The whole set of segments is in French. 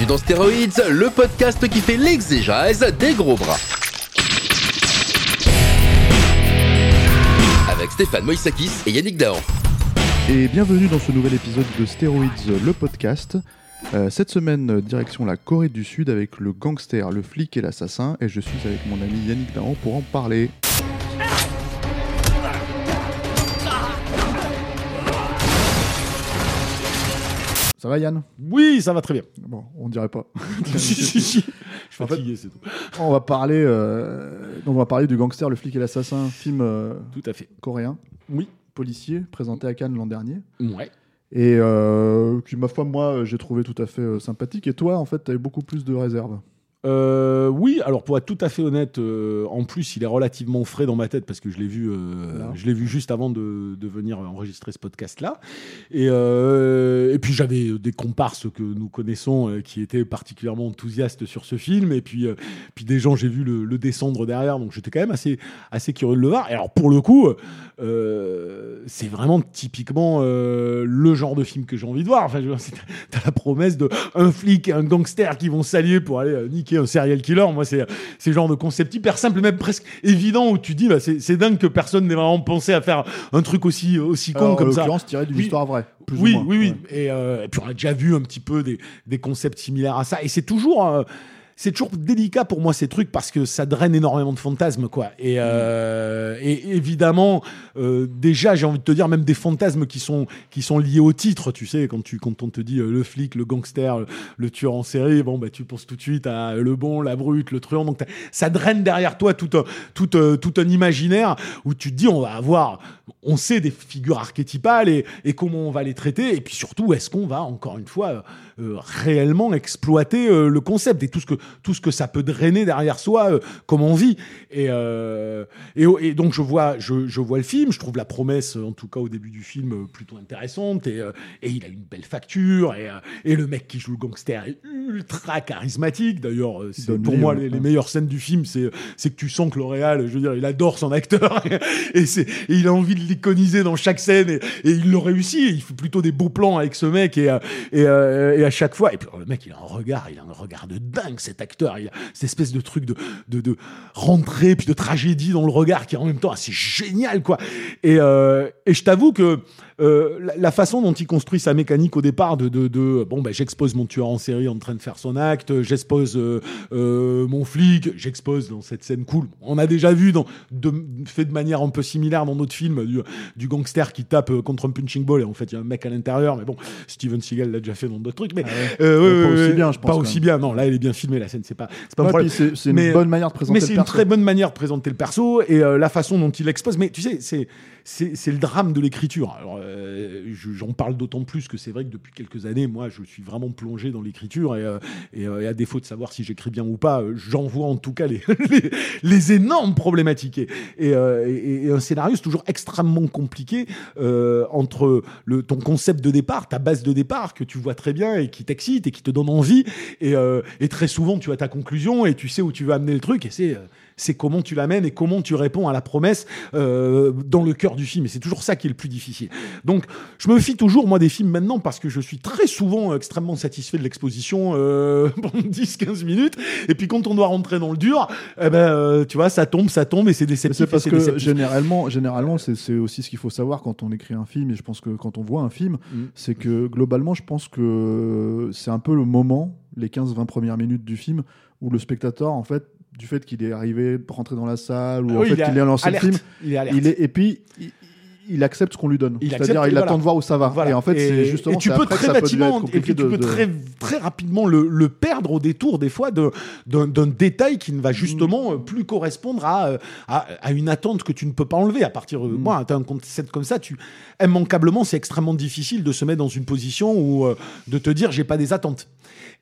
Bienvenue dans Stéroïdes, le podcast qui fait l'exégèse des gros bras. Avec Stéphane Moïsakis et Yannick Dahan. Et bienvenue dans ce nouvel épisode de Steroids, le podcast. Euh, cette semaine, direction la Corée du Sud avec le gangster, le flic et l'assassin. Et je suis avec mon ami Yannick Dahan pour en parler. Ça va Yann? Oui, ça va très bien. Bon, on dirait pas. si, si, si. Je suis En fatigué, c'est tout. on va parler, euh, on va parler du gangster, le flic et l'assassin, film euh, Tout à fait. coréen, Oui. policier, présenté à Cannes l'an dernier. Ouais. Et euh, qui, ma foi, moi, j'ai trouvé tout à fait sympathique. Et toi, en fait, tu eu beaucoup plus de réserves. Euh, oui, alors pour être tout à fait honnête, euh, en plus il est relativement frais dans ma tête parce que je l'ai vu, euh, Là. je l'ai vu juste avant de, de venir enregistrer ce podcast-là. Et, euh, et puis j'avais des comparses que nous connaissons qui étaient particulièrement enthousiastes sur ce film. Et puis, puis des gens, j'ai vu le, le descendre derrière, donc j'étais quand même assez, assez curieux de le voir. Et alors pour le coup, c'est vraiment typiquement le genre de film que j'ai envie de voir. Enfin, t'as la promesse de un flic et un gangster qui vont s'allier pour aller euh, un serial killer. Moi, c'est c'est genre de concept hyper simple, même presque évident, où tu dis, bah, c'est c'est dingue que personne n'ait vraiment pensé à faire un truc aussi, aussi con Alors, en comme ça. l'occurrence, tiré d'une Oui. histoire vraie. Plus ou Oui, moins. oui, oui. Ouais. Et, euh, et puis on a déjà vu un petit peu des, des concepts similaires à ça. Et c'est toujours, euh, c'est toujours délicat pour moi ces trucs parce que ça draine énormément de fantasmes, quoi. Et, euh, et évidemment, euh, déjà, j'ai envie de te dire même des fantasmes qui sont qui sont liés au titre. Tu sais, quand tu quand on te dit euh, le flic, le gangster, le, le tueur en série, bon bah tu penses tout de suite à le bon, la brute, le truand. Donc ça draine derrière toi tout un tout, un- tout un imaginaire où tu te dis on va avoir, on sait des figures archétypales et, et comment on va les traiter. Et puis surtout, est-ce qu'on va encore une fois euh, réellement exploiter euh, le concept et tout ce que tout ce que ça peut drainer derrière soi euh, comme on vit. Et, euh, et, et donc je vois je, je vois le film, je trouve la promesse en tout cas au début du film euh, plutôt intéressante et, euh, et il a une belle facture et, et le mec qui joue le gangster est ultra charismatique. D'ailleurs, c'est pour moi les, les meilleures scènes du film, c'est c'est que tu sens que le réal, je veux dire, il adore son acteur et, c'est et il a envie de l'iconiser dans chaque scène et, et il le réussit. Il fait plutôt des beaux plans avec ce mec et, et, et à chaque fois. Et puis oh, le mec, il a un regard, il a un regard de dingue cet acteur. Il a cette espèce de truc de de, de rentrée puis de tragédie dans le regard qui est en même temps assez génial quoi. Et euh, et je t'avoue que euh, la, la façon dont il construit sa mécanique au départ de, de, de bon ben j'expose mon tueur en série en train de faire son acte, j'expose euh, euh, mon flic, j'expose dans cette scène cool. On a déjà vu dans de, fait de manière un peu similaire dans d'autres films du, du gangster qui tape euh, contre un punching ball et en fait il y a un mec à l'intérieur mais bon Steven Seagal l'a déjà fait dans d'autres trucs mais euh, Ouais, pas aussi bien, je pense, pas aussi bien non là elle est bien filmée la scène c'est pas c'est pas un Ouais, problème puis c'est une Mais- bonne manière de présenter mais le c'est une perso. très bonne manière de présenter le perso et euh, la façon dont il expose. Mais tu sais, c'est c'est le drame de l'écriture. Alors, euh, je- j'en parle d'autant plus que c'est vrai que depuis quelques années, moi, je suis vraiment plongé dans l'écriture et, euh, et, euh, à défaut de savoir si j'écris bien ou pas, euh, j'en vois en tout cas les, les, énormes problématiques. Euh, et- et un scénario, c'est toujours extrêmement compliqué entre le, ton concept de départ, ta base de départ que tu vois très bien et qui t'excite et qui te donne envie. Et, très souvent, tu as ta conclusion et tu sais où tu veux amener le truc. Et c'est c'est comment tu l'amènes et comment tu réponds à la promesse euh, dans le cœur du film. Et c'est toujours ça qui est le plus difficile. Donc, je me fie toujours, moi, des films maintenant parce que je suis très souvent extrêmement satisfait de l'exposition euh, pendant 10-15 minutes. Et puis, quand on doit rentrer dans le dur, eh ben, euh, tu vois, ça tombe, ça tombe et c'est déceptif. C'est parce que déceptif. généralement, généralement c'est c'est aussi ce qu'il faut savoir quand on écrit un film, et je pense que quand on voit un film, Mm. c'est que globalement, je pense que c'est un peu le moment, les 15-20 premières minutes du film, où le spectateur, en fait, du fait qu'il est arrivé, rentré dans la salle, ou Ah en oui, fait qu'il est lancé le film, Il est alerte. il est, et puis il, il accepte ce qu'on lui donne. Il C'est-à-dire, il attend de voir où ça va. Voilà. Et en fait, c'est justement. et tu peux très bâtiment et puis tu peux de- de- très très rapidement le, le perdre au détour des fois de d'un d'un détail qui ne va justement euh, plus correspondre à, euh, à à une attente que tu ne peux pas enlever à partir de moi t'as un concept comme ça tu immanquablement c'est extrêmement difficile de se mettre dans une position où euh, de te dire j'ai pas des attentes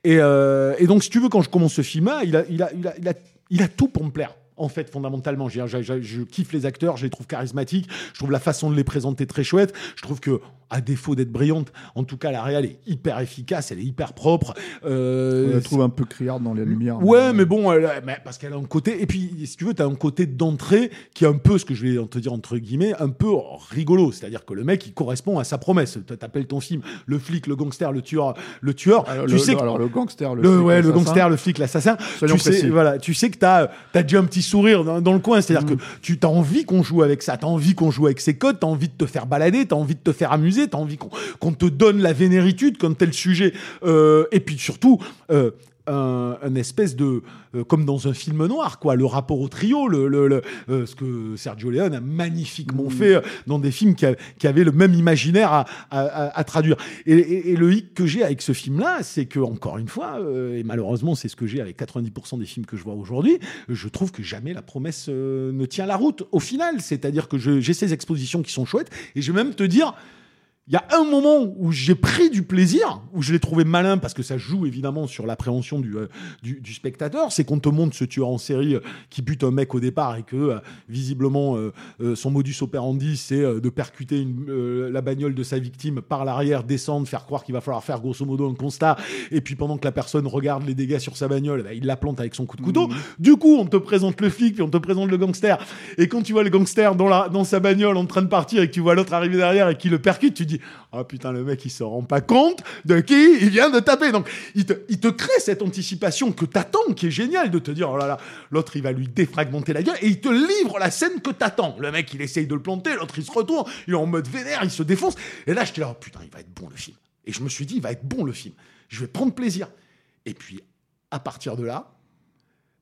et, euh, et donc si tu veux quand je commence ce film il a il a il a il a, il a tout pour me plaire en fait, fondamentalement, je, je- je- je kiffe les acteurs, je les trouve charismatiques, je trouve la façon de les présenter très chouette. Je trouve que, à défaut d'être brillante, en tout cas, la réal est hyper efficace, elle est hyper propre. Euh, On la trouve un peu criarde dans les lumières. Ouais, mais bon, elle parce qu'elle a un côté. Et puis, si tu veux, tu as un côté d'entrée qui est un peu ce que je vais te dire entre guillemets, un peu rigolo. C'est-à-dire que le mec, il correspond à sa promesse. Tu t'appelles ton film le flic, le gangster, le tueur, le tueur. Alors, tu le, sais le- que- alors, le gangster, le, le, flic, ouais, le gangster, le flic, l'assassin. Tu sais, précis. voilà, tu sais que t'as as déjà un petit sourire dans, dans le coin. C'est-à-dire Mm. que tu as envie qu'on joue avec ça, t'as envie qu'on joue avec ses codes, t'as envie de te faire balader, t'as envie de te faire amuser, t'as envie qu'on qu'on te donne la vénéritude quand tel sujet. Euh, et puis surtout. Euh, un, un espèce de euh, comme dans un film noir quoi le rapport au trio le, le- le- euh, ce que Sergio Leone a magnifiquement Mm. fait euh, dans des films qui, a- qui avaient le même imaginaire à, à- à- à traduire et, et- et le hic que j'ai avec ce film là c'est que encore une fois et malheureusement c'est ce que j'ai avec 90% des films que je vois aujourd'hui je trouve que jamais la promesse ne tient la route au final c'est à dire que j'ai ces expositions qui sont chouettes et je vais même te dire il y a un moment où j'ai pris du plaisir, où je l'ai trouvé malin parce que ça joue évidemment sur l'appréhension du, euh, du, du spectateur, c'est qu'on te montre ce tueur en série euh, qui bute un mec au départ et que euh, visiblement son modus operandi c'est de percuter une, la bagnole de sa victime par l'arrière, descendre, faire croire qu'il va falloir faire grosso modo un constat. Et puis pendant que la personne regarde les dégâts sur sa bagnole, bah, il la plante avec son coup de couteau. Du coup, on te présente le flic puis on te présente le gangster. Et quand tu vois le gangster dans, la, dans sa bagnole en train de partir et que tu vois l'autre arriver derrière et qui le percute, tu dis ah putain le mec il se rend pas compte de qui il vient de taper. Donc il te, il te crée cette anticipation que t'attends, qui est géniale de te dire oh là là l'autre il va lui défragmenter la gueule et il te livre la scène que t'attends. Le mec il essaye de le planter, l'autre il se retourne, il est en mode vénère, il se défonce et là j'étais là oh putain il va être bon le film. Et je me suis dit il va être bon le film. Je vais prendre plaisir. Et puis à partir de là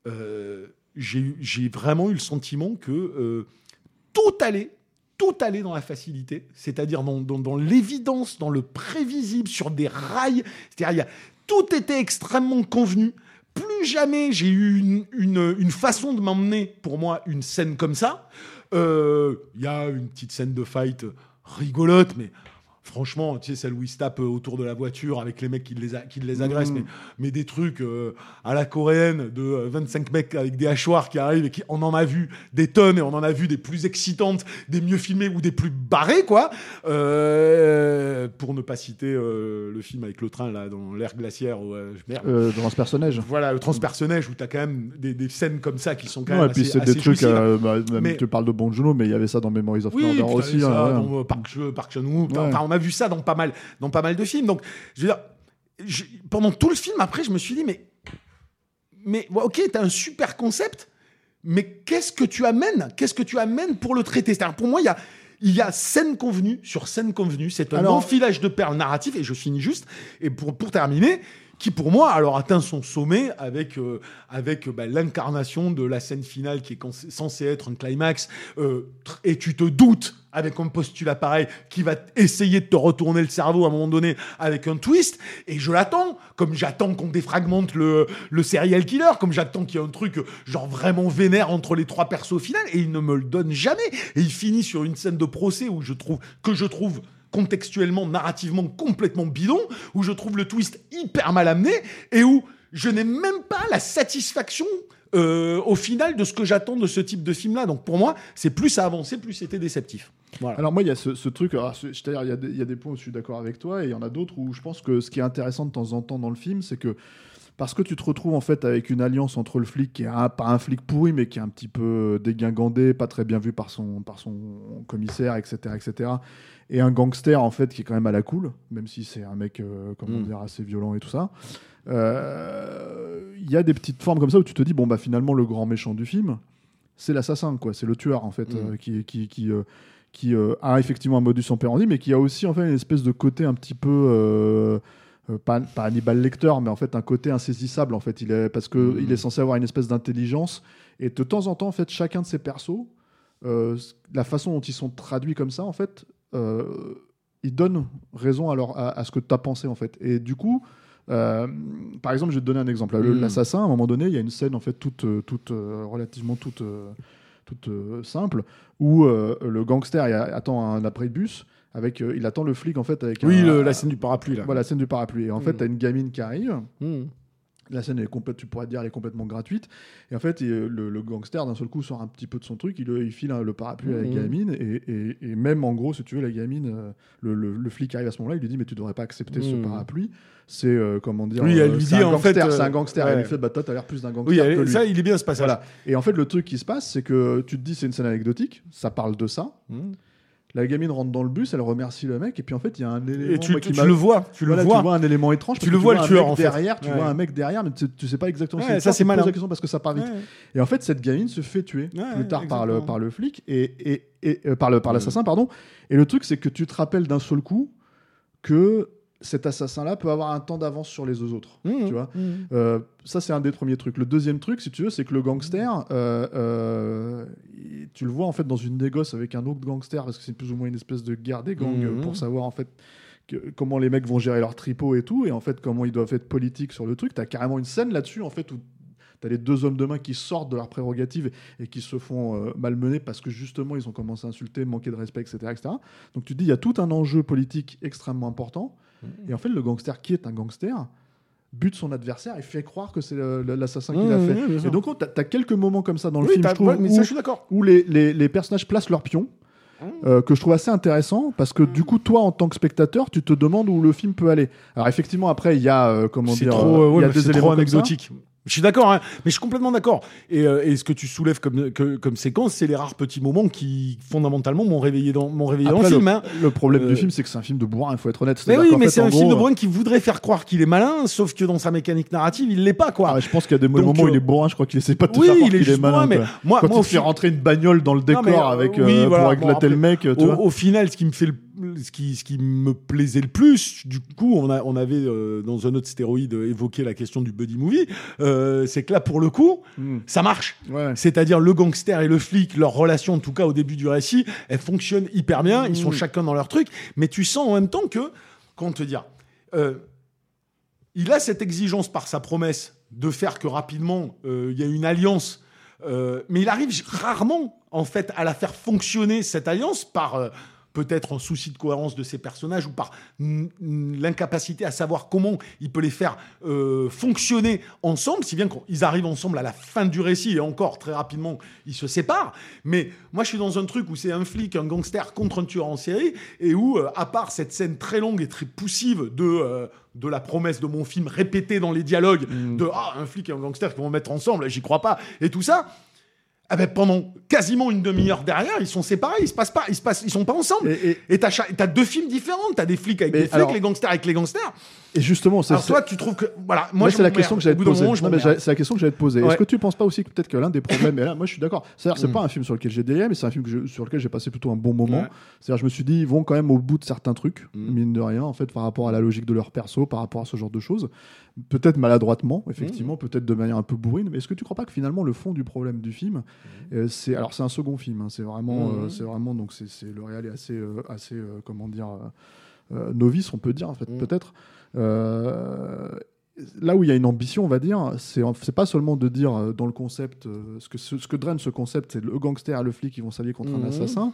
euh, j'ai eu- j'ai vraiment eu le sentiment que euh, tout allait, tout allait dans la facilité, c'est-à-dire dans, l'évidence, dans le prévisible, sur des rails. C'est-à-dire, tout était extrêmement convenu. Plus jamais j'ai eu une façon de m'emmener, pour moi, une scène comme ça. Euh, Il y a une petite scène de fight rigolote, mais franchement, tu sais, celle où ils se tapent autour de la voiture avec les mecs qui les, a- qui les agressent, mais, mais des trucs euh, à la coréenne de euh, 25 mecs avec des hachoirs qui arrivent et qui, on en a vu des tonnes et on en a vu des plus excitantes, des mieux filmées ou des plus barrées, quoi. Euh, pour ne pas citer euh, le film avec le train, là, dans l'air glaciaire, où, euh, merde. Euh, dans ce personnage. Voilà, le transpersonnage où t'as quand même des, des scènes comme ça qui sont quand Ouais, même et puis c'est des trucs. euh, bah, même Mais- Tu parles de Bon Juno, mais il y avait ça dans Memories of Oui, Murder aussi. ça hein, ouais. dans euh, Park, Park Chan-wook. Ouais. Enfin, on a vu ça dans pas mal, dans pas mal de films. Donc, je veux dire, je- pendant tout le film, après, je me suis dit, mais, mais ok, t'as un super concept, mais qu'est-ce que tu amènes? Qu'est-ce que tu amènes pour le traiter? C'est-à-dire, pour moi, il y a, il y a scène convenue sur scène convenue. C'est un Alors- enfilage de perles narratif, et je finis juste. Et pour, pour terminer, qui pour moi alors atteint son sommet avec euh, avec euh, bah, l'incarnation de la scène finale qui est censée être un climax euh, et tu te doutes avec un postulat pareil qui va essayer de te retourner le cerveau à un moment donné avec un twist et je l'attends comme j'attends qu'on défragmente le le serial killer comme j'attends qu'il y ait un truc genre vraiment vénère entre les trois persos au final et il ne me le donne jamais et il finit sur une scène de procès où je trouve que je trouve contextuellement, narrativement complètement bidon, où je trouve le twist hyper mal amené et où je n'ai même pas la satisfaction euh, au final de ce que j'attends de ce type de film-là. Donc pour moi, c'est plus ça avançait, plus c'était déceptif. Alors moi, il y a ce, truc, ce- c'est-à-dire il y, y a des points où je suis d'accord avec toi, et il y en a d'autres où je pense que ce qui est intéressant de temps en temps dans le film, c'est que parce que tu te retrouves en fait avec une alliance entre le flic qui est un, pas un flic pourri, mais qui est un petit peu dégingandé, pas très bien vu par son, par son commissaire, etc., etc., et un gangster en fait qui est quand même à la cool, même si c'est un mec, euh, comment Mm. dire, assez violent et tout ça. Euh, Il y a des petites formes comme ça où tu te dis bon bah finalement le grand méchant du film, c'est l'assassin quoi, c'est le tueur en fait Mm. euh, qui qui qui, euh, qui euh, a effectivement un modus operandi, mais qui a aussi en fait une espèce de côté un petit peu euh, euh, pas, pas Hannibal Lecter, mais en fait un côté insaisissable en fait. Il est parce que Mhm. il est censé avoir une espèce d'intelligence et de temps en temps en fait chacun de ces persos euh, la façon dont ils sont traduits comme ça, en fait, euh, ils donnent raison à, leur- à, à ce que tu as pensé, en fait. Et du coup, euh, par exemple, je vais te donner un exemple. Le- Mm. L'assassin, à un moment donné, il y a une scène, en fait, toute, toute euh, relativement toute, toute euh, simple, où le gangster il attend un après-bus. Avec, euh, il attend le flic en fait avec Oui, un- le- la scène du parapluie là. voilà, la scène du parapluie. Et en fait, Mm. t'as une gamine qui arrive. Mm. La scène, est complète, tu pourrais dire, elle est complètement gratuite. Et en fait, il- le, le gangster, d'un seul coup, sort un petit peu de son truc. Il, il file hein, le parapluie à la Mhm. gamine. Et, et- et même, en gros, si tu veux, la gamine, euh, le, le- le flic arrive à ce moment-là. Il lui dit Mais tu devrais pas accepter ce parapluie. C'est, euh, comment dire. Oui, elle euh, lui dit, un en gangster, fait, C'est euh, un gangster. ouais. Elle lui fait Bah, toi, t'as l'air plus d'un gangster Oui, que elle- lui. ça, il est bien ce passage. Voilà. Et en fait, le truc qui se passe, c'est que tu te dis, c'est une scène anecdotique. Ça parle de ça. Mm. La gamine rentre dans le bus, elle remercie le mec. Et puis, en fait, il y a un élément. Et tu, moi, qui tu le vois, tu voilà, le vois. tu vois un élément étrange. Tu le vois, le tueur, en fait. derrière, tu Ouais. vois un mec derrière, mais tu, tu sais pas exactement Ouais, ça, c'est la question parce que ça part vite. Ouais. Et en fait, cette gamine se fait tuer plus tard par le, par le flic et, et, et euh, par le par l'assassin, pardon. Et le truc, c'est que tu te rappelles d'un seul coup que cet assassin-là peut avoir un temps d'avance sur les deux autres. Mhm. Tu vois Mhm. Euh, ça, c'est un des premiers trucs. Le deuxième truc, si tu veux, c'est que le gangster, euh, euh, il- tu le vois en fait dans une négoce avec un autre gangster, parce que c'est plus ou moins une espèce de guerre des gangs euh, pour savoir en fait que- comment les mecs vont gérer leur tripot et tout, et en fait comment ils doivent être politiques sur le truc. T'as carrément une scène là-dessus en fait où t'as les deux hommes de main qui sortent de leurs prérogatives et qui se font euh, malmener parce que justement ils ont commencé à insulter, manquer de respect, etc., etc. Donc tu te dis il y a tout un enjeu politique extrêmement important. Et en fait le gangster qui est un gangster bute son adversaire et fait croire que c'est l'assassin qui l'a Mmh, fait. mmh, et donc tu as, quelques moments comme ça dans le Oui, film, t'as- je trouve, ouais, mais où, ça, je suis d'accord. où les, les- les personnages placent leurs pions. euh, que je trouve assez intéressant parce que du coup toi en tant que spectateur tu te demandes où le film peut aller alors effectivement après il y a euh, comment dire trop, euh, ouais, y a des éléments trop comme ça. anecdotique. Je suis d'accord, hein, mais je suis complètement d'accord. Et, euh, et ce que tu soulèves comme, que- comme séquence, c'est les rares petits moments qui, fondamentalement, m'ont réveillé dans, m'ont réveillé dans Après, le le, film. hein. le problème Euh, du film c'est que c'est un film de bourrin il faut être honnête Mais oui, mais c'est un film de Bruyne qui voudrait faire croire qu'il est malin, sauf que dans sa mécanique narrative, il l'est pas, quoi. Ah, je pense qu'il y a des Donc, moments où il euh, est bourrin, je crois qu'il essaie pas de te oui, faire croire il est qu'il est malin. bourrin, mais moi, Quand moi, il fait rentrer une bagnole dans le décor mais, euh, avec, oui, euh, voilà, pour bon, éclater le mec, au, au final, ce qui me fait le- ce qui, ce qui me plaisait le plus, du coup, on, a, on avait euh, dans un autre stéroïde euh, évoqué la question du buddy movie, euh, c'est que là, pour le coup, Mm. ça marche. Ouais. C'est-à-dire le gangster et le flic, leur relation, en tout cas au début du récit, elle fonctionne hyper bien. Ils sont Mm. chacun dans leur truc, mais tu sens en même temps que, comment te dire, euh, il a cette exigence par sa promesse de faire que rapidement il y a une alliance, mais il arrive rarement en fait à la faire fonctionner cette alliance par peut-être un souci de cohérence de ses personnages ou par l'incapacité à savoir comment il peut les faire euh, fonctionner ensemble, si bien qu'ils arrivent ensemble à la fin du récit et encore très rapidement ils se séparent. Mais moi je suis dans un truc où c'est un flic, un gangster contre un tueur en série et où euh, à part cette scène très longue et très poussive de euh, de la promesse de mon film répétée dans les dialogues de ah un flic et un gangster qui vont mettre ensemble, j'y crois pas et tout ça. Ah ben pendant quasiment une demi-heure derrière, ils sont séparés, ils se passent pas, ils se passent, ils sont pas ensemble. Et- t'as t'as deux films différents, t'as des flics avec des flics, alors- les gangsters avec les gangsters. Et justement, c'est toi, tu trouves que voilà, moi c'est la question que j'allais te poser. c'est la question que j'allais te poser. Est-ce que tu penses pas aussi que peut-être que l'un des problèmes, et là, moi, je suis d'accord. C'est-à-dire, c'est Mm. pas un film sur lequel j'ai déliré, mais c'est un film que je- sur lequel j'ai passé plutôt un bon moment. Ouais. C'est-à-dire, je me suis dit, ils vont quand même au bout de certains trucs, Mm. mine de rien, en fait, par rapport à la logique de leur perso, par rapport à ce genre de choses. Peut-être maladroitement, effectivement, Mm. peut-être de manière un peu bourrine. Mais est-ce que tu crois pas que finalement, le fond du problème du film, euh, c'est alors c'est un second film, hein, c'est vraiment, euh, c'est vraiment donc c'est c'est- le réel est assez, euh, assez, comment dire. novice, on peut dire, en fait, peut-être. Là où il y a une ambition, on va dire, c'est c'est pas seulement de dire dans le concept, ce, que, ce, ce que draine ce concept, c'est le gangster et le flic qui vont s'allier contre un assassin.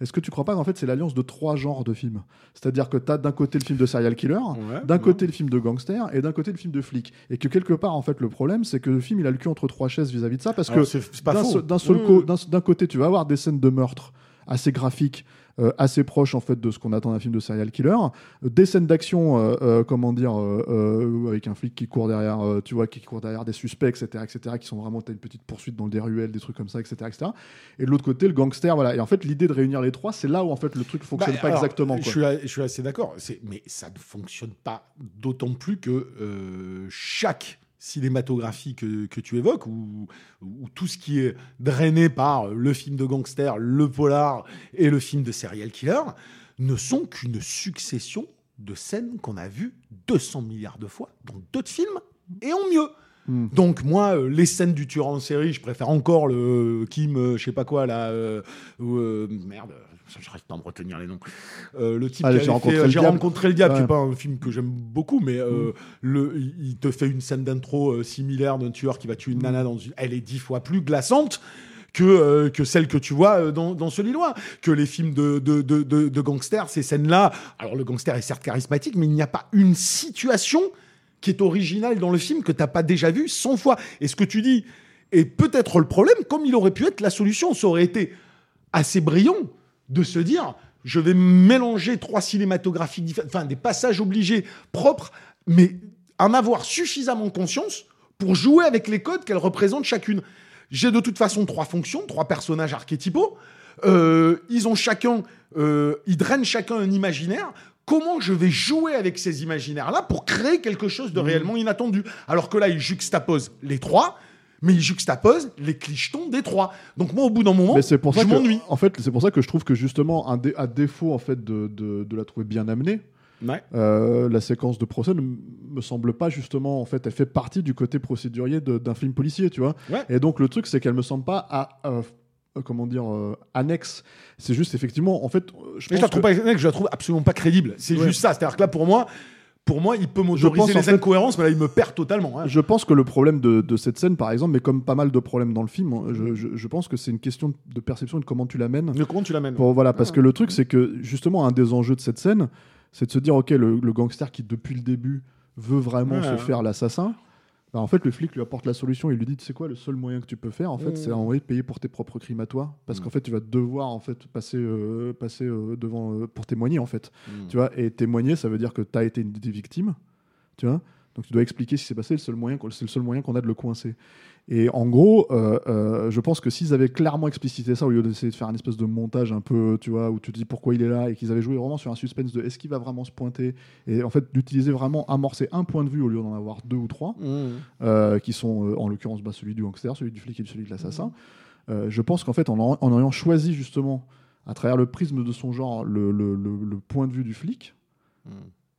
Est-ce que tu crois pas qu'en fait c'est l'alliance de trois genres de films? C'est-à-dire que tu as d'un côté le film de serial killer, Ouais, d'un ouais. côté le film de gangster et d'un côté le film de flic. Et que quelque part, en fait, le problème, c'est que le film il a le cul entre trois chaises vis-à-vis de ça parce Alors, que seul- Oui, oui. d'un côté, tu vas avoir des scènes de meurtre assez graphiques, euh, assez proches en fait de ce qu'on attend d'un film de serial killer, des scènes d'action, euh, euh, comment dire, euh, avec un flic qui court derrière, tu vois, qui court derrière des suspects, etc., etc., qui sont vraiment t'as une petite poursuite dans des ruelles, des trucs comme ça, etc., etc. Et de l'autre côté, le gangster, voilà. Et en fait, l'idée de réunir les trois, c'est là où en fait le truc fonctionne Bah, pas alors, exactement. Je suis, je suis assez d'accord. Mais ça ne fonctionne pas d'autant plus que chaque cinématographie que, que tu évoques, ou, ou tout ce qui est drainé par le film de gangster, le polar et le film de serial killer, ne sont qu'une succession de scènes qu'on a vues 200 milliards de fois dans d'autres films et en mieux. Hmm. Donc moi, euh, les scènes du tueur en série, je préfère encore le Kim, euh, je sais pas quoi là, euh, ou, euh, merde, je pas à me retenir les noms. Euh, le type Ah, qui J'ai rencontré fait, le diable. rencontré le diable, qui Ouais. est pas un film que j'aime beaucoup, mais euh, le, il te fait une scène d'intro euh, similaire d'un tueur qui va tuer une nana dans une, elle est dix fois plus glaçante. Que, euh, que celle que tu vois euh, dans, dans ce Lillois. Que les films de, de, de, de, de gangsters, ces scènes-là. Alors, le gangster est certes charismatique, mais il n'y a pas une situation qui est originale dans le film que t'as pas déjà vu 100 fois. Et ce que tu dis est peut-être le problème, comme il aurait pu être la solution. Ça aurait été assez brillant de se dire je vais mélanger trois cinématographies différentes, enfin des passages obligés propres, mais en avoir suffisamment conscience pour jouer avec les codes qu'elles représentent chacune. J'ai de toute façon trois fonctions, trois personnages archétypaux. Euh, ils ont chacun, euh, ils drainent chacun un imaginaire. Comment je vais jouer avec ces imaginaires-là pour créer quelque chose de réellement inattendu Alors que là, ils juxtaposent les trois, mais ils juxtaposent les clichetons des trois. Donc moi, au bout d'un moment, pour ça je m'ennuie. en fait, c'est pour ça que je trouve que justement, un dé- à défaut en fait de, de, de la trouver bien amenée, Ouais. euh, la séquence de procès ne me semble pas justement en fait, elle fait partie du côté procédurier d'un film policier, tu vois. Ouais. Et donc le truc, c'est qu'elle me semble pas à euh, euh, comment dire euh, annexe. C'est juste effectivement, en fait, euh, je Mais je la trouve que- pas, je la trouve absolument pas crédible. C'est Ouais. juste ça. C'est-à-dire que là, pour moi, pour moi, il peut m'autoriser les fait- incohérences, mais là, il me perd totalement. hein. Je pense que le problème de, de cette scène, par exemple, mais comme pas mal de problèmes dans le film, je, je- je pense que c'est une question de perception de comment tu l'amènes. Mais comment tu l'amènes voilà, parce Ah. que le truc, c'est que justement, un des enjeux de cette scène, c'est de se dire, ok, le, le gangster qui depuis le début veut vraiment Ouais, se ouais. faire l'assassin, bah, en fait, le flic lui apporte la solution. Il lui dit, tu sais quoi, le seul moyen que tu peux faire, en fait, Mm. c'est envoyer payer pour tes propres crimes à toi, parce Mm. qu'en fait, tu vas devoir en fait passer, euh, passer euh, devant euh, pour témoigner, en fait. Mm. Tu vois, et témoigner, ça veut dire que tu as été une des victimes, tu vois. Donc tu dois expliquer ce qui s'est passé, le seul moyen qu'on- c'est le seul moyen qu'on a de le coincer. Et en gros, euh, euh, je pense que s'ils avaient clairement explicité ça au lieu d'essayer de faire un espèce de montage un peu, tu vois, où tu te dis pourquoi il est là, et qu'ils avaient joué vraiment sur un suspense de est-ce qu'il va vraiment se pointer, et en fait d'utiliser vraiment amorcer un point de vue au lieu d'en avoir deux ou trois, Mmh. euh, qui sont en l'occurrence bah, celui du gangster, celui du flic et celui de l'assassin. Euh, je pense qu'en fait, en, en- ayant choisi justement, à travers le prisme de son genre, le, le- le- le point de vue du flic,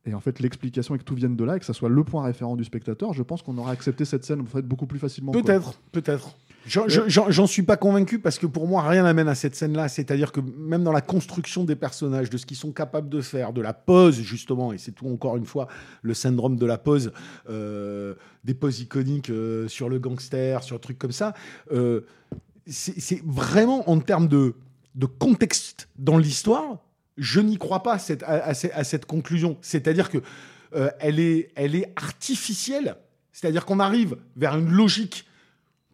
et en fait l'explication et que tout vienne de là et que ça soit le point référent du spectateur, je pense qu'on aurait accepté cette scène en fait, beaucoup plus facilement. Peut-être, peut-être. J'en- je- J'en suis pas convaincu parce que pour moi, rien n'amène à cette scène-là. C'est-à-dire que même dans la construction des personnages, de ce qu'ils sont capables de faire, de la pose, justement, et c'est tout encore une fois le syndrome de la pose, euh, des poses iconiques euh, sur le gangster, sur le truc comme ça, euh, c'est c'est vraiment en termes de, de contexte dans l'histoire, je n'y crois pas cette- à, à ce- à cette conclusion. C'est-à-dire que euh, elle, est, elle est artificielle. C'est-à-dire qu'on arrive vers une logique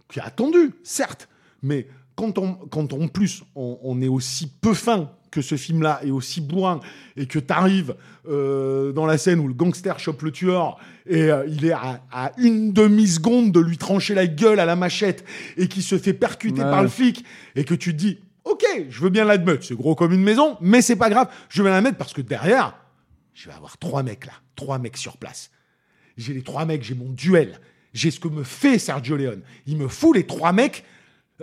qui est attendue, certes, mais quand on, quand en plus on, on est aussi peu fin que ce film-là est aussi bourrin et que tu arrives dans la scène où le gangster chope le tueur et euh, il est à, à une demi-seconde de lui trancher la gueule à la machette et qui se fait percuter Ouais. par le flic et que tu te dis ok je veux bien l'admettre c'est gros comme une maison mais c'est pas grave je vais la mettre parce que derrière je vais avoir trois mecs là trois mecs sur place j'ai les trois mecs j'ai mon duel j'ai ce que me fait Sergio Leone il me fout les trois mecs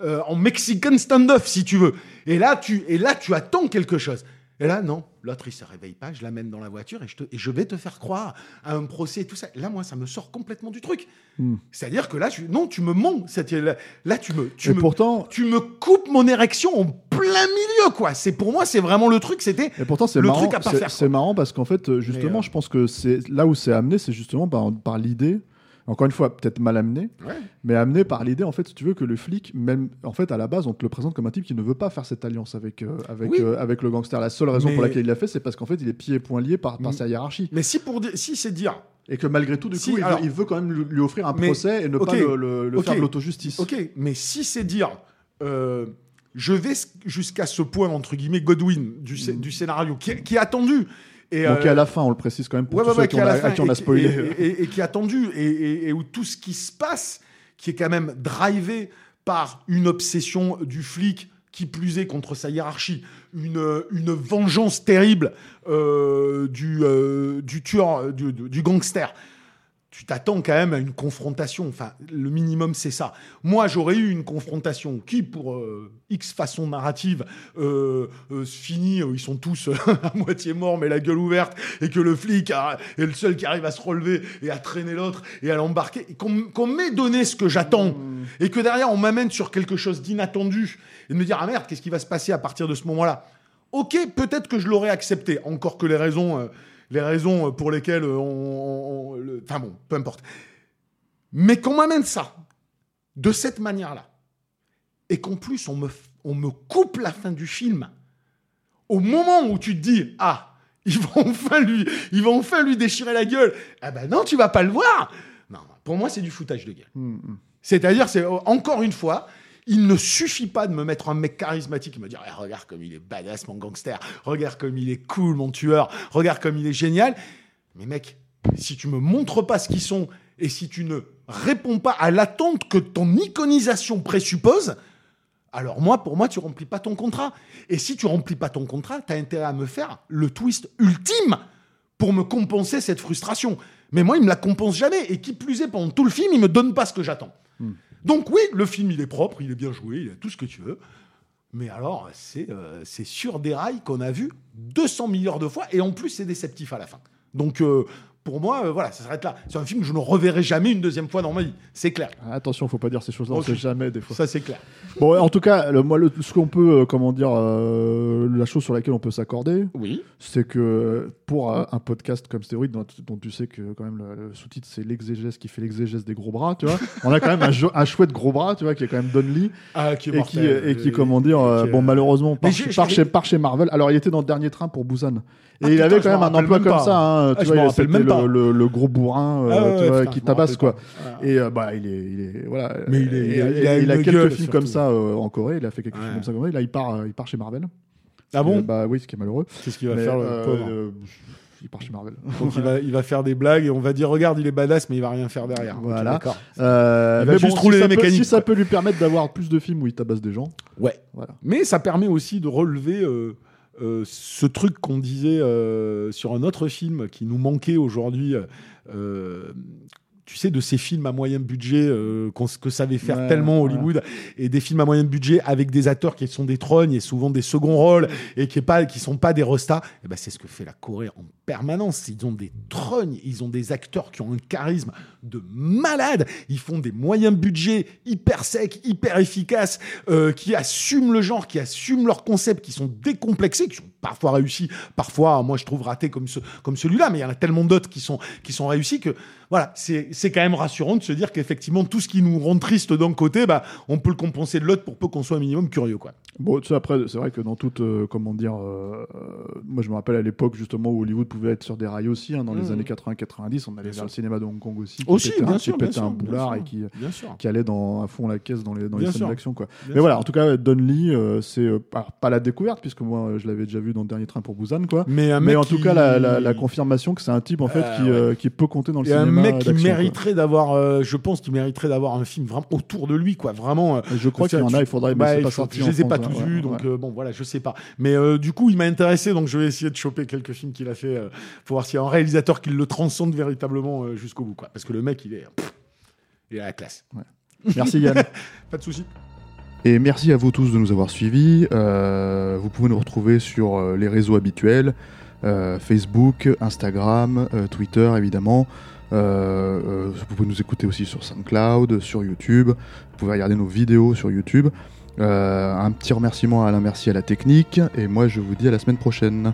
euh, en Mexican stand-off, si tu veux. Et là, tu, et là, tu attends quelque chose. Et là, non, l'autre, il se réveille pas, je l'amène dans la voiture et je, te, et je vais te faire croire à un procès et tout ça. Là, moi, ça me sort complètement du truc. Hmm. C'est-à-dire que là, tu, non, tu me mens. Là, là, tu me, tu Et me, pourtant, tu me coupes mon érection en plein milieu, quoi. C'est pour moi, c'est vraiment le truc. C'était Et pourtant, c'est le marrant, truc à pas c'est- faire, c'est marrant parce qu'en fait, euh, justement, euh, je pense que c'est là où c'est amené, c'est justement par, par l'idée. Encore une fois, peut-être mal amené, Ouais. mais amené par l'idée, en fait, si tu veux, que le flic, même, en fait, à la base, on te le présente comme un type qui ne veut pas faire cette alliance avec, euh, avec, Oui. euh, avec le gangster. La seule raison Mais- pour laquelle il l'a fait, c'est parce qu'en fait, il est pieds et poings liés par, par Mm. sa hiérarchie. Mais si pour si c'est dire, Et que malgré tout, du Si, coup, il, alors- veut, il veut quand même lui, lui offrir un Mais- procès et ne pas le, le- le ok, faire de l'autojustice. Ok, mais si c'est dire, euh, je vais jusqu'à ce point, entre guillemets, Godwin du, scé- du scénario, qui, qui est attendu. Et, Donc, euh, à la fin, on le précise quand même pour ouais, tous ouais, ceux qui, qui a- fin, qui on a spoilé. Et, et- et qui est attendu, et, où tout ce qui se passe, qui est quand même drivé par une obsession du flic, qui plus est contre sa hiérarchie, une, une vengeance terrible euh, du, euh, du tueur, du- du gangster. Tu t'attends quand même à une confrontation. Enfin, le minimum, c'est ça. Moi, j'aurais eu une confrontation qui, pour euh, X façon narrative, euh, euh, se finit, euh, ils sont tous euh, à moitié morts, mais la gueule ouverte, et que le flic a- est le seul qui arrive à se relever et à traîner l'autre et à l'embarquer. Qu'on m'ait donné ce que j'attends, et que derrière, on m'amène sur quelque chose d'inattendu, et de me dire, ah merde, qu'est-ce qui va se passer à partir de ce moment-là? Ok, peut-être que je l'aurais accepté, encore que les raisons, les raisons pour lesquelles euh, on, enfin bon, peu importe. Mais qu'on m'amène ça de cette manière-là, et qu'en plus on me, on me coupe la fin du film, au moment où tu te dis ah ils vont enfin lui, ils vont enfin lui déchirer la gueule, ah ben non tu vas pas le voir. Non, pour moi c'est du foutage de gueule. Mm, mm. C'est-à-dire, c'est encore une fois, il ne suffit pas de me mettre un mec charismatique et me dire Eh, regarde comme il est badass mon gangster, regarde comme il est cool mon tueur, regarde comme il est génial. Mais mec, si tu me montres pas ce qu'ils sont et si tu ne réponds pas à l'attente que ton iconisation présuppose, alors moi, pour moi, tu remplis pas ton contrat. Et si tu remplis pas ton contrat, tu as intérêt à me faire le twist ultime pour me compenser cette frustration. Mais moi, il me la compense jamais. Et qui plus est, pendant tout le film, il me donne pas ce que j'attends. Donc oui, le film, il est propre, il est bien joué, il a tout ce que tu veux. Mais alors, c'est euh, sur des rails qu'on a vu 200 milliards de fois, et en plus, c'est déceptif à la fin. Donc, euh, pour moi, euh, voilà, ça s'arrête là. C'est un film que je ne reverrai jamais une deuxième fois dans ma vie. C'est clair. Ah, Attention, faut pas dire ces choses-là, on sait jamais des fois. Ça, c'est clair. Bon, en tout cas, le- moi, le- ce qu'on peut, euh, comment dire, euh, la chose sur laquelle on peut s'accorder, Oui. c'est que pour un podcast comme Stéroïde, dont, dont tu sais que quand même le, le sous-titre c'est l'exégèse qui fait l'exégèse des gros bras, tu vois, on a quand même un, un chouette gros bras, tu vois, qui est quand même Don Lee Ah, qui est et qui, et qui, comment dire, bon, malheureusement, j'ai- chez, Marvel. Alors, il était dans le dernier train pour Busan. Et Ah, il putain, avait quand même un emploi comme pas. ça, hein, tu vois, pas. le, le- le gros bourrin, euh, Ah ouais, tu ouais, vois, putain, qui tabasse, quoi. Et euh, bah, il est, il est voilà. Mais il est- il a- il a il a une quelques gueule, films comme ça euh, en Corée. Il a fait quelques Ouais. films comme ça en Corée. Là, il part, euh, il part chez Marvel. Ah bon Bah oui, ce qui est malheureux. C'est ce qu'il va Mais, faire le pauvre. il part chez Marvel. Donc il va, il va faire des blagues et on va dire regarde il est badass mais il va rien faire derrière. Voilà. Euh, Il va mais juste bon, rouler si les ça peut- mécaniques, Si ça peut lui permettre d'avoir plus de films où il tabasse des gens, Ouais. voilà. Mais ça permet aussi de relever euh, euh, ce truc qu'on disait euh, sur un autre film qui nous manquait aujourd'hui. euh, tu sais, de ces films à moyen budget euh, que savait faire Ouais, tellement ouais. Hollywood, et des films à moyen budget avec des acteurs qui sont des trognes et souvent des seconds rôles et qui ne qui sont pas des restas, et ben c'est ce que fait la Corée en permanence. Ils ont des trognes, ils ont des acteurs qui ont un charisme de malade. Ils font des moyens budgets hyper secs, hyper efficaces, euh, qui assument le genre, qui assument leurs concepts, qui sont décomplexés, qui sont parfois réussis, parfois, moi je trouve ratés comme, ce- comme celui-là, mais il y en a tellement d'autres qui sont, qui sont réussis que voilà, c'est c'est quand même rassurant de se dire qu'effectivement tout ce qui nous rend triste d'un côté, bah, on peut le compenser de l'autre pour peu qu'on soit un minimum curieux. Quoi. Bon, tu sais, après, c'est vrai que dans toute, euh, comment dire, euh, euh, moi je me rappelle à l'époque justement où Hollywood pouvait être sur des rails aussi, hein, dans les Mhm. années 80-90, on allait vers le cinéma de Hong Kong aussi, qui Aussi, pétait, bien un, sûr, qui bien pétait sûr, un boulard et qui, qui allait dans, à fond la caisse dans les, dans les scènes d'action. Mais voilà, en tout cas, Don Lee, euh, c'est pas la découverte, puisque moi je l'avais déjà vu dans le dernier train pour Busan, quoi. Mais, un Mais mec en tout qui- cas, la, la- la confirmation que c'est un type en fait Euh, qui, ouais. euh, qui peut compter dans le Il y a un cinéma. mec qui mériterait d'avoir, euh, je pense qu'il mériterait d'avoir un film vraiment autour de lui, quoi. Vraiment. euh, Je crois qu'il y en a, il faudrait, bah, pas sorti Je les ai pas tous hein, vus, ouais, donc ouais. bon, voilà, je sais pas. Mais du coup, il m'a intéressé, donc je vais essayer de choper quelques films qu'il a fait pour voir s'il y a un réalisateur qui le transcende véritablement jusqu'au bout, quoi. Parce que le mec, il est, pff, il est à la classe. Merci Yann. Pas de souci. Et merci à vous tous de nous avoir suivis. Euh, vous pouvez nous retrouver sur euh, les réseaux habituels euh, Facebook, Instagram, Twitter évidemment. Vous pouvez nous écouter aussi sur SoundCloud, sur YouTube. Vous pouvez regarder nos vidéos sur YouTube. Un petit remerciement à Alain Merci à la technique. Et moi, je vous dis à la semaine prochaine.